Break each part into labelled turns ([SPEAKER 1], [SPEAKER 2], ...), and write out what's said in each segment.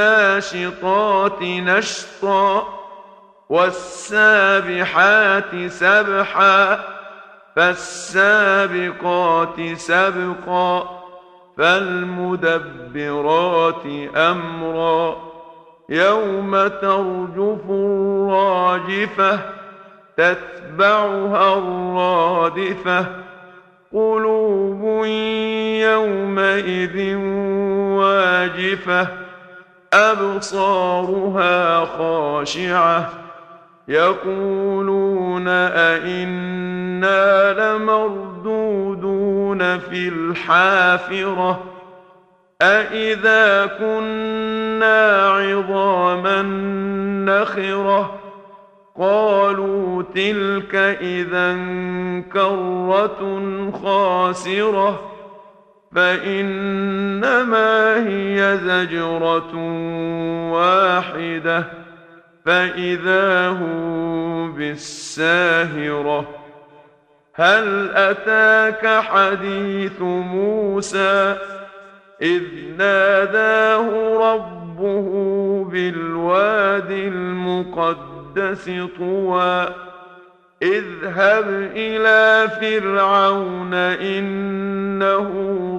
[SPEAKER 1] والناشطات نشطا والسابحات سبحا فالسابقات سبقا فالمدبرات أمرا يوم ترجف الراجفة تتبعها الرادفة قلوب يومئذ واجفة أبصارها خاشعة. يقولون أئنا لمردودون في الحافرة أئذا كنا عظاما نخرة. قالوا تلك إذا كرة خاسرة. فإنما هي زجرة واحدة فإذا هم بالساهرة. هل أتاك حديث موسى؟ إذ ناداه ربه بالواد المقدس طوى. إذهب إلى فرعون إنه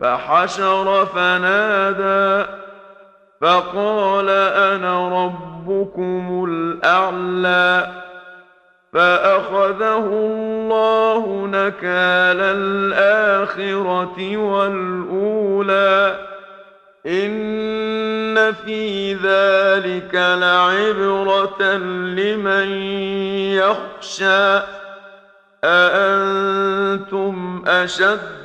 [SPEAKER 1] فحشر فنادى فقال أنا ربكم الأعلى فأخذه الله نكال الآخرة والأولى إن في ذلك لعبرة لمن يخشى أأنتم أشد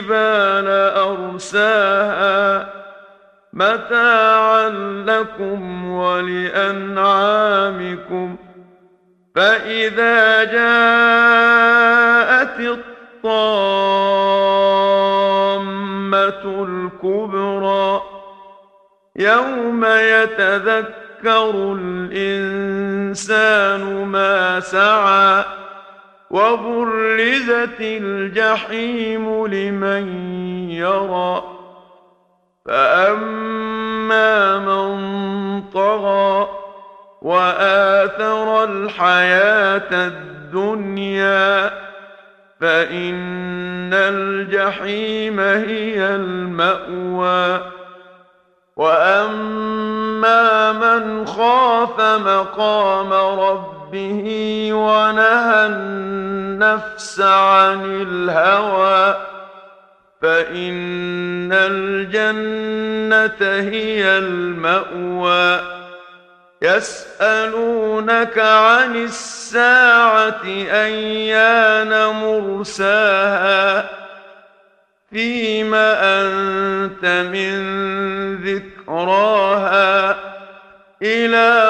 [SPEAKER 1] والجبال أرساها متاعا لكم ولأنعامكم. فإذا جاءت الطامة الكبرى يوم يتذكر الإنسان ما سعى وبرزت الجحيم لمن يرى. فأما من طغى وآثر الحياة الدنيا فإن الجحيم هي المأوى. وأما من خاف مقام ربه ونهى النفس عن الهوى فإن الجنة هي المأوى. يسألونك عن الساعة أيان مرساها فيم أنت من ذكراها؟ إلى